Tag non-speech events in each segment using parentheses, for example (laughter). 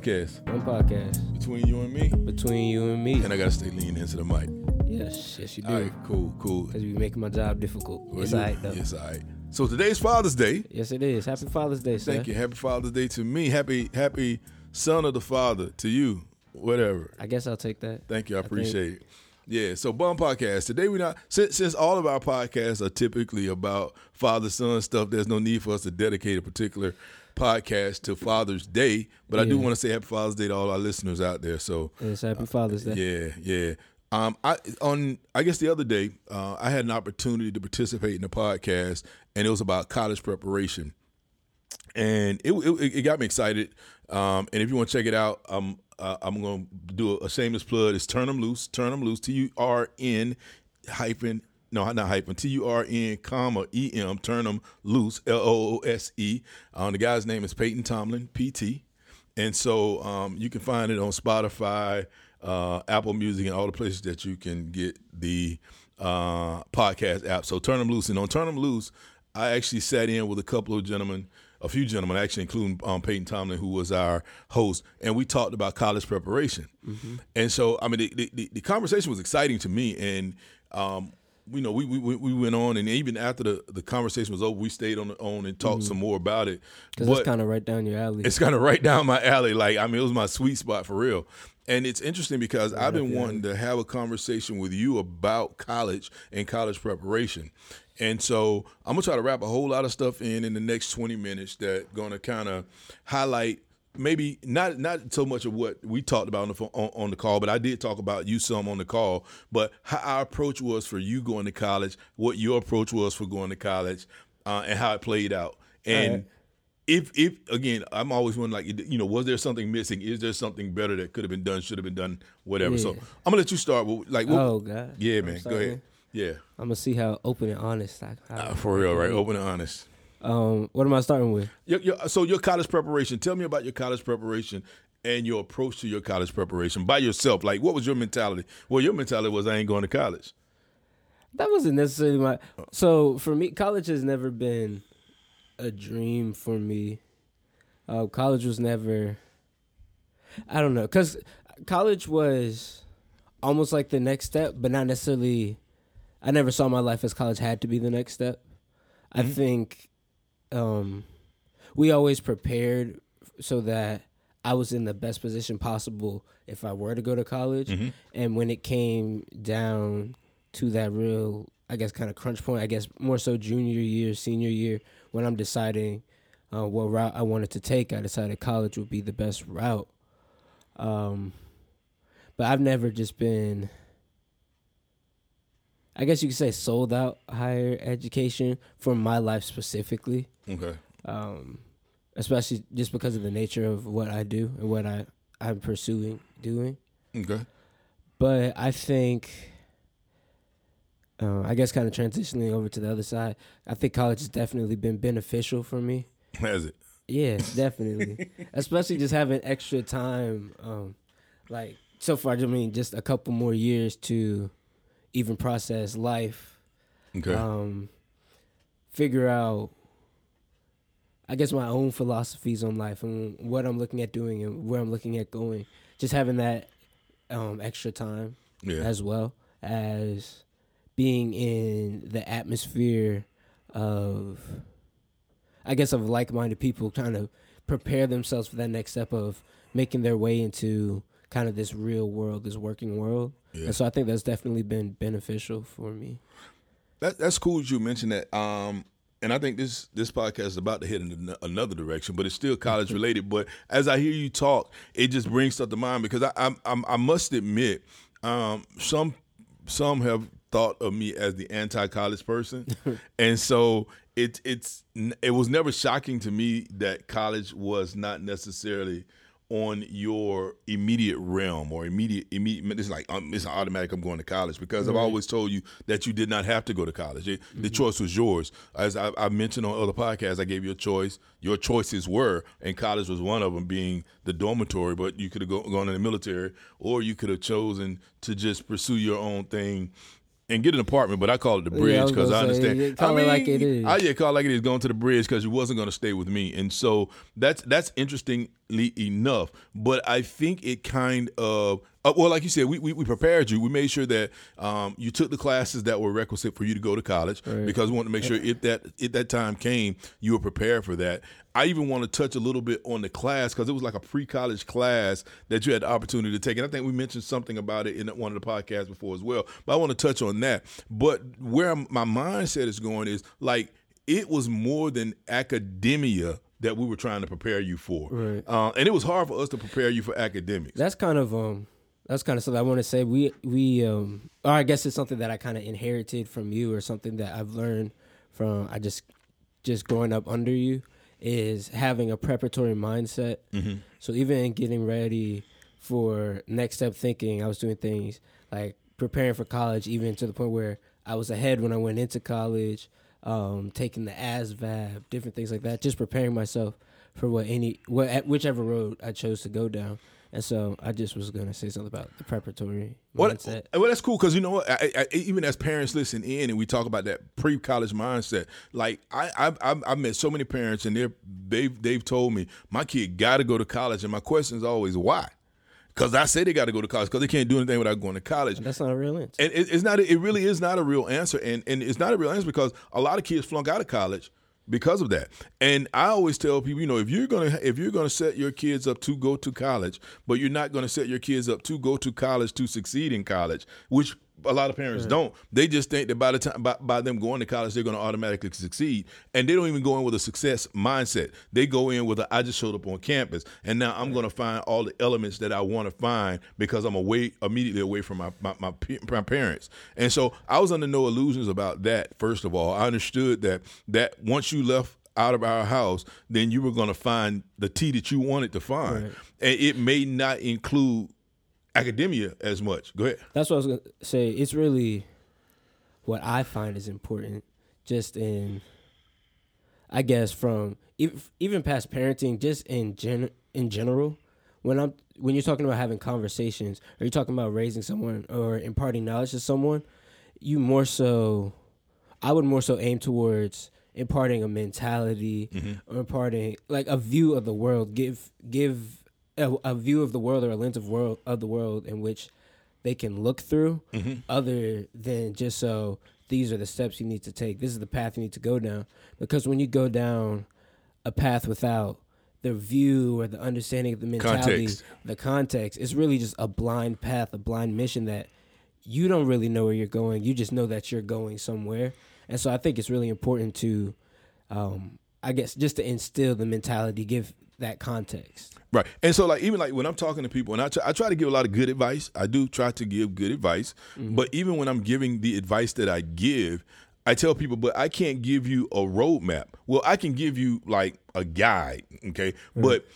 podcast One podcast between you and me, between you and me. and I gotta stay leaning into the mic. Yes, yes, you All do. right, cool, cool. Because you making my job difficult. Well, it's you- all right, though. Yes, all right. So today's Father's Day. Yes, it is. Happy Father's Day, sir. Thank you. Happy Father's Day to me. Happy, happy Son of the Father to you. Whatever. I guess I'll take that. Thank you. I think- appreciate it. Yeah. So Bum Podcast. Today we not since since all of our podcasts are typically about father son stuff. There's no need for us to dedicate a particular podcast to Father's Day. But I do want to say Happy Father's Day to all our listeners out there. So It's Happy Father's Day. yeah, yeah. Um, I on I guess the other day uh, I had an opportunity to participate in a podcast, and it was about college preparation, and it it, it got me excited. Um, and if you want to check it out, um, uh, I'm going to do a, a shameless plug. It's them Loose, Turn Them Loose, T U R N hyphen no not hyphen T U R N comma E M Turn 'em Turn them loose. L O O S E. Um, the guy's name is Peyton Tomlin, PT. And so um, you can find it on Spotify, uh, Apple Music, and all the places that you can get the uh, podcast app. So turn them loose. And on Turn Them Loose, I actually sat in with a couple of gentlemen, a few gentlemen, actually, including um, Peyton Tomlin, who was our host, and we talked about college preparation. And so, I mean, the, the, the conversation was exciting to me. And, um, you know, we, we we went on, and even after the, the conversation was over, we stayed on the on and talked some mm-hmm. more about it. Because it's kind of right down your alley. it's kind of right down my alley. Like, I mean, it was my sweet spot for real. And it's interesting because I've been wanting to have a conversation with you about college and college preparation. And so I'm gonna try to wrap a whole lot of stuff in in the next 20 minutes that gonna kind of highlight maybe not not so much of what we talked about on the phone, on, on the call, but I did talk about you some on the call. But how our approach was for you going to college, what your approach was for going to college, uh, and how it played out. And Alright. if if again, I'm always wondering like you know, was there something missing? Is there something better that could have been done, should have been done, whatever? So I'm gonna let you start with like, what, oh, God. yeah, man, go ahead, yeah, I'm going to see how open and honest I, I Uh, for real, right? Open and honest. Um, what am I starting with? Your, your, so your college preparation. Tell me about your college preparation and your approach to your college preparation by yourself. Like, what was your mentality? Well, your mentality was I ain't going to college. That wasn't necessarily my. So for me, college has never been a dream for me. Uh, college was never. I don't know, cause college was almost like the next step, but not necessarily. I never saw my life as college had to be the next step. I think um, we always prepared so that I was in the best position possible if I were to go to college. And when it came down to that real, I guess, kind of crunch point, I guess more so junior year, senior year, when I'm deciding uh, what route I wanted to take, I decided college would be the best route. Um, but I've never just been, I guess you could say, sold out higher education for my life specifically Okay. um, especially just because of the nature of what I do and what I I'm pursuing doing. Okay. But I think, uh, I guess, kind of transitioning over to the other side, I think college has definitely been beneficial for me. Has it? Yeah, (laughs) definitely, especially just having extra time. Um, like so far, I mean, just a couple more years to even process life Okay. um, figure out, I guess, my own philosophies on life and what I'm looking at doing and where I'm looking at going. Just having that um, extra time yeah. as well as being in the atmosphere of, I guess, of like minded people trying to prepare themselves for that next step of making their way into kind of this real world, this working world. Yeah. And so I think that's definitely been beneficial for me. That, that's cool that you mentioned that. Um, and I think this this podcast is about to head in another direction, but it's still college related. But as I hear you talk, it just brings stuff to mind because I I'm, I'm, I must admit, um, some some have thought of me as the anti college person, (laughs) and so it it's it was never shocking to me that college was not necessarily on your immediate realm or immediate immediate it's like um, it's automatic I'm going to college because I've always told you that you did not have to go to college. It- The choice was yours. As I, I mentioned on other podcasts, I gave you a choice. Your choices were, and college was one of them, being the dormitory. But you could have go, gone in the military, or you could have chosen to just pursue your own thing and get an apartment, but I call it the bridge because gonna I understand. yeah, call I it like it is. I yeah, call it like it is going to the bridge because you wasn't going to stay with me, and so that's that's interesting enough. But I think it kind of uh, well, like you said, we, we, we prepared you. We made sure that um, you took the classes that were requisite for you to go to college Right. because we wanted to make sure if that if that time came, you were prepared for that. I even want to touch a little bit on the class because it was like a pre-college class that you had the opportunity to take, and I think we mentioned something about it in one of the podcasts before as well. But I want to touch on that. But where my mindset is going is like it was more than academia that we were trying to prepare you for, Right. uh, and it was hard for us to prepare you for academics. That's kind of um that's kind of something I want to say. We we um or I guess it's something that I kind of inherited from you or something that I've learned from I just just growing up under you is having a preparatory mindset. Mm-hmm. So even in getting ready for next step thinking, I was doing things like preparing for college, even to the point where I was ahead when I went into college, um, taking the ASVAB, different things like that, just preparing myself for what any what at whichever road I chose to go down. And so I just was gonna say something about the preparatory Well, mindset. well, that's cool because you know what? I, I, even as parents listen in and we talk about that pre-college mindset, like I, I've, I've, I've met so many parents and they're they've they've told me my kid got to go to college, and my question is always why? Because I say they got to go to college because they can't do anything without going to college. That's not a real answer. And it, it's not. It really is not a real answer, and and it's not a real answer because a lot of kids flunk out of college because of that. And I always tell people, you know, if you're gonna if you're gonna set your kids up to go to college, but you're not gonna set your kids up to go to college to succeed in college, which a lot of parents don't. They just think that by the time by, by them going to college, they're going to automatically succeed, and they don't even go in with a success mindset. They go in with a I just showed up on campus, and now I'm going to find all the elements that I want to find because I'm away immediately away from my my, my my parents. And so I was under no illusions about that. First of all, I understood that that once you left out of our house, then you were going to find the tea that you wanted to find, Right. and it may not include academia as much. Go ahead. That's what I was gonna say. It's really what I find is important, just in, I guess, from even even past parenting, just in gen in general. When I'm when you're talking about having conversations, or you're talking about raising someone or imparting knowledge to someone, you more so, I would more so aim towards imparting a mentality or imparting like a view of the world. Give give a, a view of the world or a lens of world of the world in which they can look through other than just so these are the steps you need to take. This is the path you need to go down. Because when you go down a path without the view or the understanding of the mentality Context. the context it's really just a blind path a blind mission that you don't really know where you're going. You just know that you're going somewhere. And so i think it's really important to um, i guess just to instill the mentality give that context Right. And so, like, even like when I'm talking to people, and I try, I try to give a lot of good advice. I do try to give good advice. But even when I'm giving the advice that I give, I tell people, but I can't give you a roadmap. Well, I can give you like a guide. Okay. But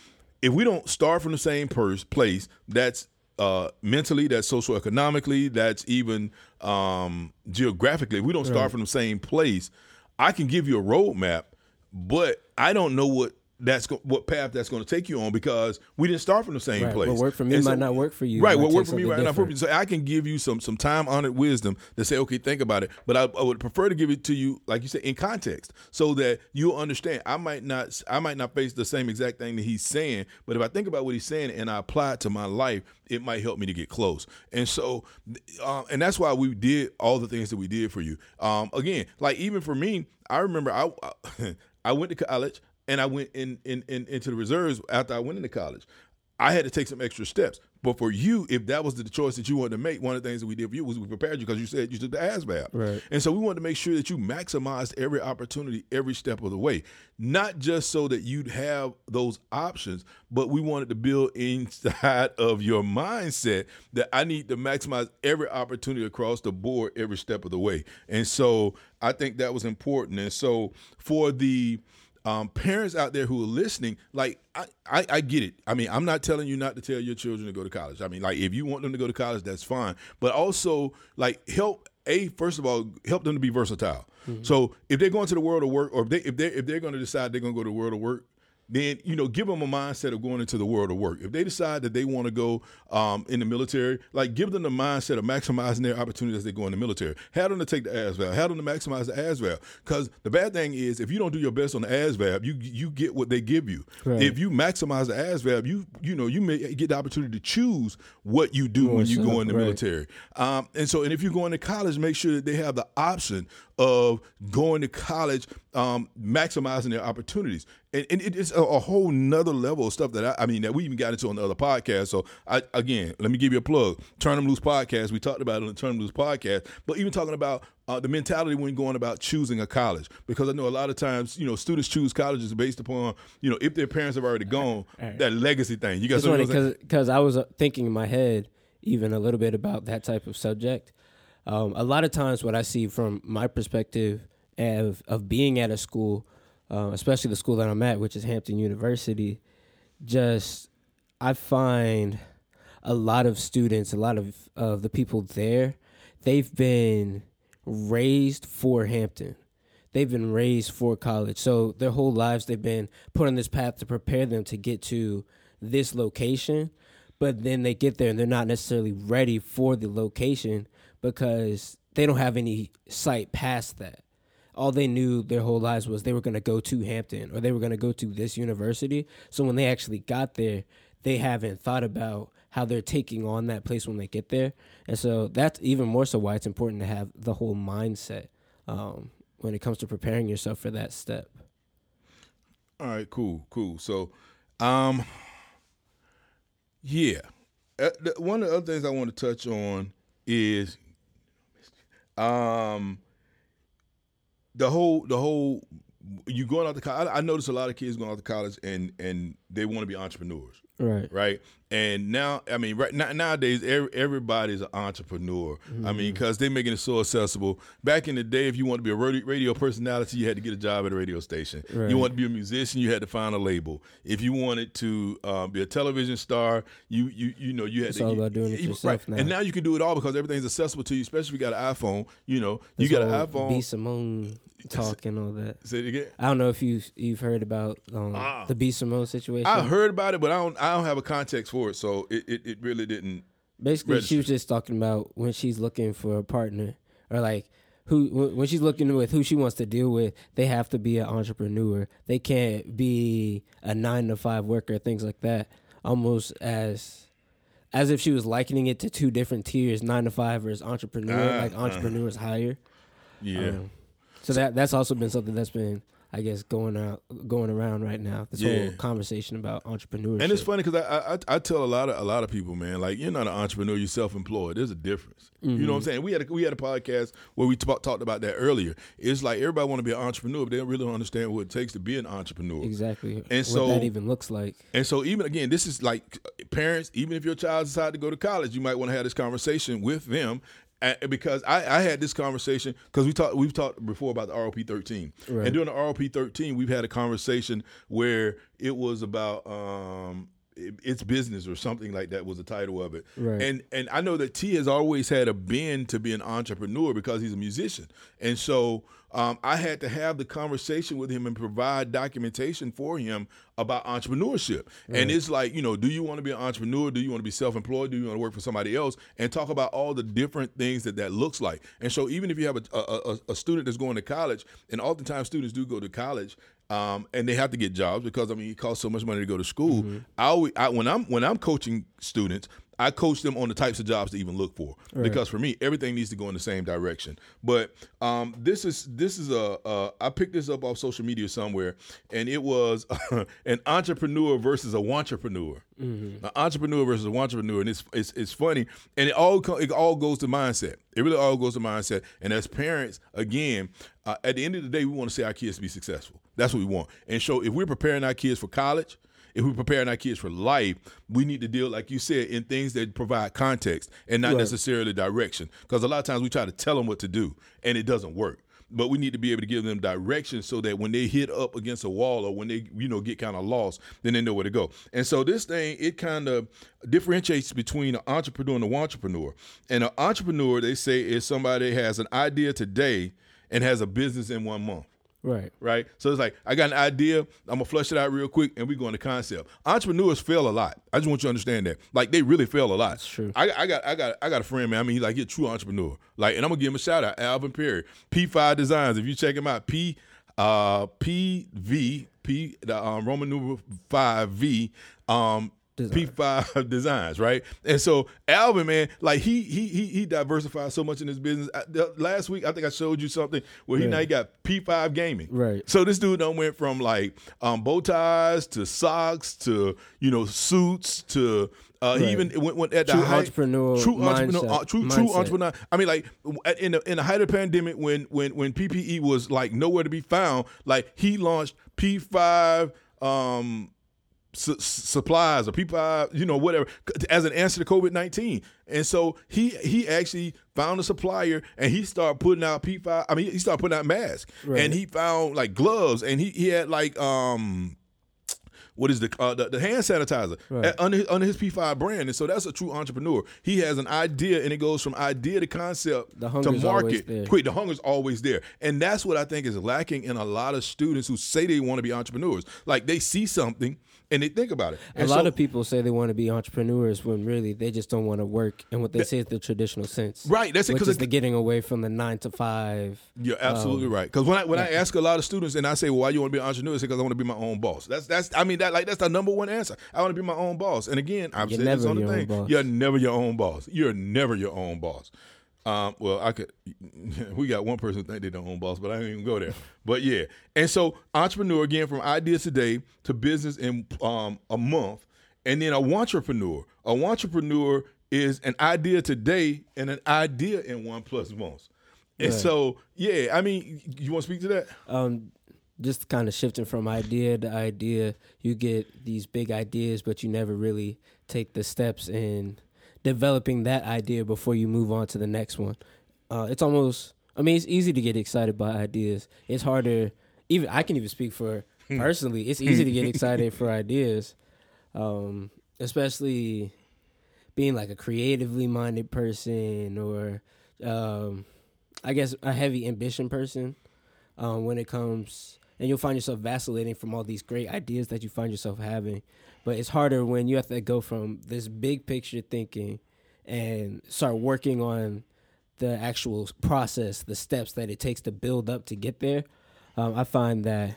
if we don't start from the same pers- place, that's uh, mentally, that's socioeconomically, that's even um, geographically. If we don't start from the same place, I can give you a roadmap, but I don't know what that's go- what path that's going to take you on because we didn't start from the same Right. place. What worked for me And might not work for you. Right, what worked for me something right now for different. so I can give you some some time honored wisdom to say, okay, think about it. But I, I would prefer to give it to you, like you said, in context, so that you'll understand. I might not I might not face the same exact thing that he's saying, but if I think about what he's saying and I apply it to my life, it might help me to get close. And so, um, and that's why we did all the things that we did for you. Um, again, like even for me, I remember I I (laughs) went to college and I went in, in, in into the reserves after I went into college. I had to take some extra steps. But for you, if that was the choice that you wanted to make, one of the things that we did for you was we prepared you because you said you took the ASVAB. Right. And so we wanted to make sure that you maximized every opportunity every step of the way. Not just so that you'd have those options, but we wanted to build inside (laughs) of your mindset that I need to maximize every opportunity across the board every step of the way. And so I think that was important. And so for the um, parents out there who are listening, like I, I, I get it. I mean, I'm not telling you not to tell your children to go to college. I mean, like if you want them to go to college, that's fine. But also, like help a first of all help them to be versatile. So if they're going to the world of work, or if they if they if they're going to decide they're going to go to the world of work, then you know give them a mindset of going into the world of work. If they decide that they want to go um, in the military, like give them the mindset of maximizing their opportunities as they go in the military. Have them to take the ASVAB. Have them to maximize the ASVAB. Because the bad thing is, if you don't do your best on the ASVAB, you you get what they give you. Right. If you maximize the ASVAB, you you know you may get the opportunity to choose what you do when you so, go in the right. military. Um, and so, and if you're going to college, make sure that they have the option of going to college, um, maximizing their opportunities. And, and it- it's a, a whole nother level of stuff that I, I mean that we even got into on the other podcast. So I, again, let me give you a plug. Turn them loose podcast. We talked about it on the Turn them loose podcast, but even talking about uh, the mentality when going about choosing a college, because I know a lot of times you know students choose colleges based upon you know if their parents have already gone that legacy thing. You got It's something funny else? because I was uh, thinking in my head even a little bit about that type of subject. Um, a lot of times, what I see from my perspective of of being at a school, uh, especially the school that I'm at, which is Hampton University, just I find a lot of students, a lot of of the people there, they've been raised for Hampton. They've been raised for college. So their whole lives they've been put on this path to prepare them to get to this location. But then they get there and they're not necessarily ready for the location because they don't have any sight past that. All they knew their whole lives was they were going to go to Hampton or they were going to go to this university. So when they actually got there, they haven't thought about how they're taking on that place when they get there. And so that's even more so why it's important to have the whole mindset um, when it comes to preparing yourself for that step. All right, cool, cool. So, um, yeah, Uh, one of the other things I want to touch on is, um, the whole the whole you going out to college. I, I notice a lot of kids going out to college and and they want to be entrepreneurs Right. right? And now, I mean, right now, nowadays, every, everybody's an entrepreneur. I mean, because they're making it so accessible. Back in the day, if you wanted to be a radio, personality, you had to get a job at a radio station. Right. You wanted to be a musician, you had to find a label. If you wanted to uh, be a television star, you you you know you had It's to. all you- about doing it you- yourself right. now. And now you can do it all because everything's accessible to you. Especially if you got an iPhone. You know, you got an iPhone. B Simone (laughs) talk and all that. Say it again. I don't know if you you've heard about um, Ah. the B Simone situation. I heard about it, but I don't. I don't have a context for it, so it, it, it really didn't. Basically, register. she was just talking about when she's looking for a partner, or like who when she's looking with who she wants to deal with. They have to be an entrepreneur. They can't be a nine to five worker. Things like that. Almost as as if she was likening it to two different tiers: nine to five versus entrepreneur. Ah, like ah. entrepreneurs higher. Yeah. Um, so that that's also been something that's been, I guess, going out going around right now. This Yeah. whole conversation about entrepreneurship. And it's funny because I, I I tell a lot of a lot of people, man, like you're not an entrepreneur, you're self-employed. There's a difference. You know what I'm mm-hmm. saying? We had a, we had a podcast where we talk, talked about that earlier. It's like everybody want to be an entrepreneur, but they don't really don't understand what it takes to be an entrepreneur. exactly And what so- that even looks like. And so even again, this is like uh, parents. Even if your child decide to go to college, you might want to have this conversation with them. Because I, I had this conversation because we talked we've talked before about the ROP thirteen Right. and during the ROP thirteen we've had a conversation where it was about um, it- it's business or something like that was the title of it Right. and and I know that T has always had a bend to be an entrepreneur because he's a musician and so um, I had to have the conversation with him and provide documentation for him about entrepreneurship. And it's like, you know, do you want to be an entrepreneur? Do you want to be self-employed? Do you want to work for somebody else? And talk about all the different things that that looks like. And so even if you have a, a, a, student that's going to college, and oftentimes students do go to college, um, and they have to get jobs because I mean it costs so much money to go to school. I, always, I when I'm when I'm coaching students, I coach them on the types of jobs to even look for because for me everything needs to go in the same direction. But um, this is this is a uh, I picked this up off social media somewhere, and it was (laughs) an entrepreneur versus a wantrepreneur. An entrepreneur versus a wantrepreneur, and it's, it's it's funny, and it all it all goes to mindset. It really all goes to mindset. And as parents, again, uh, at the end of the day, we want to see our kids be successful. That's what we want. And so, if we're preparing our kids for college, if we're preparing our kids for life, we need to deal, like you said, in things that provide context and not Right. necessarily direction. Because a lot of times we try to tell them what to do, and it doesn't work. But we need to be able to give them direction so that when they hit up against a wall or when they, you know, get kind of lost, then they know where to go. And so this thing, it kind of differentiates between an entrepreneur and a wantrepreneur. And an entrepreneur, they say, is somebody that has an idea today and has a business in one month. Right. right? So it's like I got an idea, I'm gonna flush it out real quick, and we go into concept. Entrepreneurs fail a lot. I just want you to understand that. Like they really fail a lot. That's true. I, I got I got I got a friend, man. I mean, he's like he's a true entrepreneur. Like, and I'm gonna give him a shout out, Alvin Perry, P5 Designs. If you check him out, P uh P V P the um, Roman numeral five V um Design. P5 (laughs) designs, right? And so Alvin, man, like he he he he diversified so much in his business. I, the, last week, I think I showed you something where he Yeah. now he got P5 gaming. Right. So this dude done went from like um, bow ties to socks to you know suits to uh, he even went, went at the True height- entrepreneur true entrepreneur, mindset- uh, true true entrepreneur. I mean, like in the in the height of the pandemic, when when when PPE was like nowhere to be found, like he launched P5. Um, su- supplies or P5, you know, whatever, as an answer to COVID nineteen. And so he he actually found a supplier and he started putting out P5. I mean, he started putting out masks Right. and he found like gloves and he he had like um. What is the, uh, the the hand sanitizer Right. at- under his, under his P5 brand, and so that's a true entrepreneur. He has an idea, and it goes from idea to concept to market quick. The hunger's always there, and that's what I think is lacking in a lot of students who say they want to be entrepreneurs. Like they see something and they think about it. A lot so- of people say they want to be entrepreneurs when really they just don't want to work And what they say is the traditional sense. Right, that's it, Which 'cause is it- the getting away from the nine to five. You're absolutely Um, right. Because when I when I ask a lot of students and I say, "Well, why you want to be an entrepreneur?" "Because I want to be my own boss." That's that's I mean that like that's the number one answer. I want to be my own boss. And again, I've You're said this on the thing. boss. You're never your own boss. You're never your own boss. Um, well, I could. (laughs) We got one person think they don't own boss, but I didn't even go there. But yeah, and so entrepreneur again from ideas today to business in um, a month, and then a wantrepreneur. A wantrepreneur is an idea today and an idea in one plus months. And Right. so, yeah, I mean, you want to speak to that? Um, just kind of shifting from idea to idea, you get these big ideas, but you never really take the steps in developing that idea before you move on to the next one. Uh, it's almost, I mean, it's easy to get excited by ideas. It's harder, even I can even speak for personally. It's easy to get (laughs) excited for ideas, um, especially being like a creatively minded person or, um, I guess, a heavy ambition person um, when it comes, and you'll find yourself vacillating from all these great ideas that you find yourself having. But it's harder when you have to go from this big picture thinking and start working on the actual process, the steps that it takes to build up to get there. Um, I find that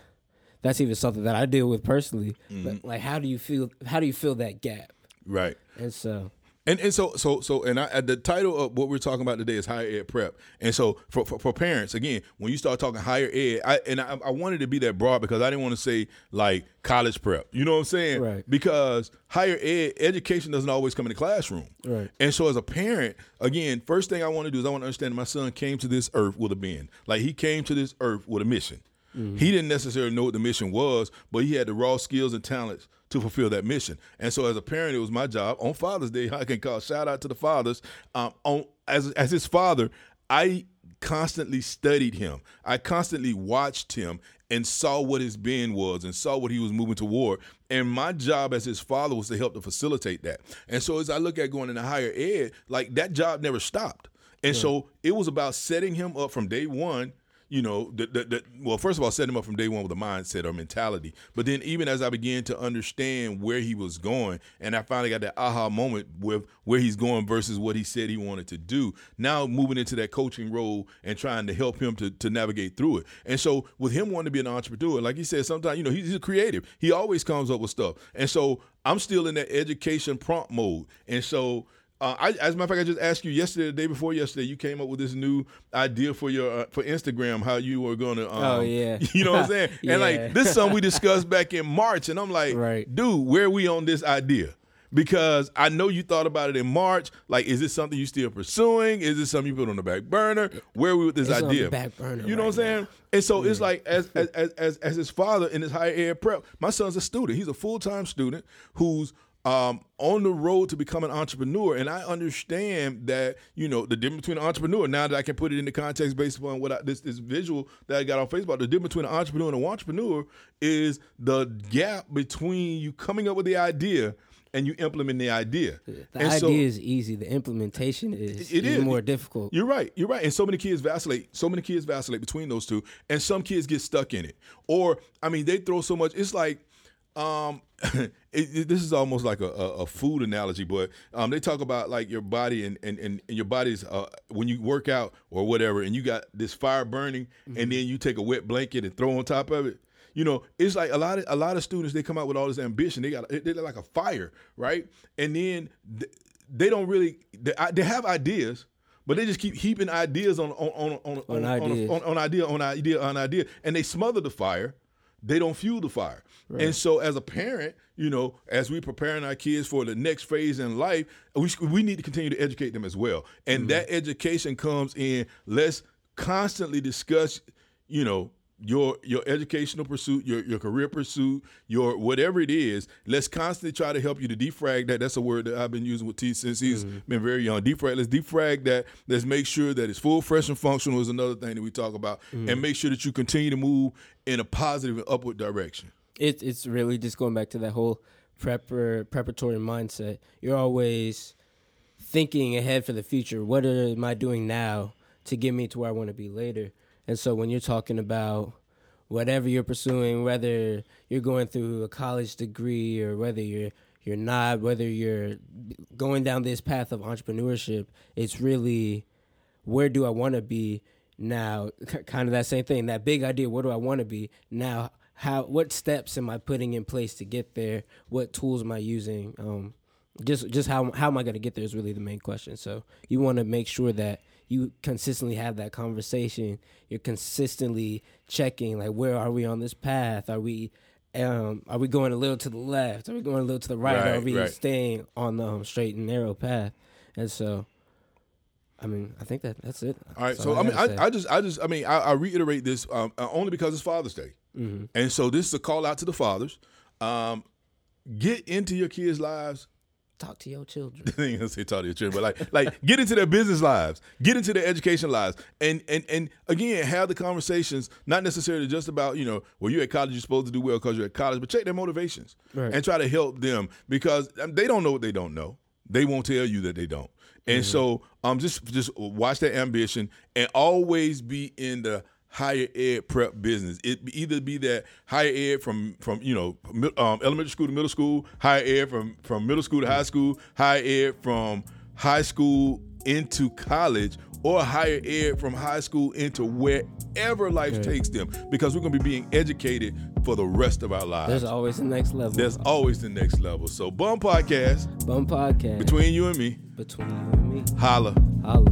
that's even something that I deal with personally. But like, how do you feel? How do you fill that gap? Right. And so, And and so so so and I, the title of what we're talking about today is higher ed prep. And so for, for, for parents, again, when you start talking higher ed, I and I, I wanted to be that broad because I didn't want to say like college prep. You know what I'm saying? Right. Because higher ed education doesn't always come in the classroom. Right. And so as a parent, again, first thing I want to do is I want to understand my son came to this earth with a bend. Like he came to this earth with a mission. Mm-hmm. He didn't necessarily know what the mission was, but he had the raw skills and talents to fulfill that mission. And so, as a parent, it was my job on Father's Day. (laughs) I can call shout out to the fathers. Um, on as as his father, I constantly studied him. I constantly watched him and saw what his being was and saw what he was moving toward. And my job as his father was to help to facilitate that. And so, as I look at going into higher ed, like that job never stopped. And so, it was about setting him up from day one you know, well, first of all, set him up from day one with a mindset or mentality. But then, even as I began to understand where he was going, and I finally got that aha moment with where he's going versus what he said he wanted to do. Now, moving into that coaching role and trying to help him to, to navigate through it. And so, with him wanting to be an entrepreneur, like he said, sometimes you know he's, he's a creative. He always comes up with stuff. And so, I'm still in that education prompt mode. And so. Uh, I, as a matter of fact, I just asked you yesterday, the day before yesterday, you came up with this new idea for your uh, for Instagram, how you were going to. Um, Oh, yeah. (laughs) you know what I'm saying? And like (laughs) this, is something we discussed back in March, and I'm like, Right. dude, where are we on this idea? Because I know you thought about it in March. Like, is this something you still pursuing? Is this something you put on the back burner? Where are we with this It's idea? back burner You know what I'm right saying? And so it's like as, as as as as his father in his higher ed prep, my son's a student. He's a full time student who's um, on the road to become an entrepreneur. And I understand that, you know, the difference between an entrepreneur, now that I can put it into context based upon what I, this, this visual that I got on Facebook, the difference between an entrepreneur and an entrepreneur is the gap between you coming up with the idea and you implement the idea. The and idea so, is easy. The implementation is It even is. more difficult. You're right. You're right. And so many kids vacillate. So many kids vacillate between those two, and some kids get stuck in it. Or I mean, they throw so much. It's like, um, (laughs) it, it- this is almost like a, a, a food analogy, but um, they talk about like your body and and, and, and your body's uh, when you work out or whatever, and you got this fire burning, and then you take a wet blanket and throw on top of it. You know, it's like a lot of a lot of students. They come out with all this ambition. They got they're like a fire, right? And then th- they don't really they, they have ideas, but they just keep heaping ideas on on on on on, on, ideas. on, on idea on idea on idea, and they smother the fire. They don't fuel the fire. And so, as a parent, you know, as we preparing our kids for the next phase in life, we we need to continue to educate them as well. And mm-hmm. that education comes in. Let's constantly discuss, you know, your your educational pursuit, your your career pursuit, your whatever it is. Let's constantly try to help you to defrag that. That's a word that I've been using with T since he's mm-hmm. been very young. Defrag. Let's defrag that. Let's make sure that it's full, fresh, and functional is another thing that we talk about, mm-hmm. and make sure that you continue to move in a positive and upward direction. It, it's really just going back to that whole prepar preparatory mindset. You're always thinking ahead for the future. What am I doing now to get me to where I want to be later? And so when you're talking about whatever you're pursuing, whether you're going through a college degree or whether you're you're not, whether you're going down this path of entrepreneurship, it's really where do I want to be now? Kind of that same thing, that big idea. Where do I want to be now? How? What steps am I putting in place to get there? What tools am I using? Um, just just how how am I going to get there is really the main question. So you want to make sure that you consistently have that conversation. You're consistently checking like where are we on this path? Are we um, are we going a little to the left? Are we going a little to the right? Right, are we right. staying on the um, straight and narrow path? And so, I mean, I think that that's it. All right. That's So all I mean. I, I just, I just, I mean, I, I reiterate this um, uh, only because it's Father's Day, Mm-hmm. and so this is a call out to the fathers. Um, get into your kids' lives. Talk to your children. (laughs) I ain't gonna say talk to your children, but like, like get into their business lives, get into their education lives, and and and again, have the conversations. Not necessarily just about you know, well, you're at college, you're supposed to do well because you're at college, but check their motivations Right. and try to help them because um, they don't know what they don't know. They won't tell you that they don't. And so, um, just just watch that ambition and always be in the higher ed prep business. It either be that higher ed from from you know um, elementary school to middle school, higher ed from from middle school to high school, higher ed from high school into college, or higher ed from high school into wherever life Right. takes them. Because we're going to be being educated for the rest of our lives. There's always the next level. There's always the next level. So, Bum Podcast Bum podcast between you and me. between you and me. Holla. Holla.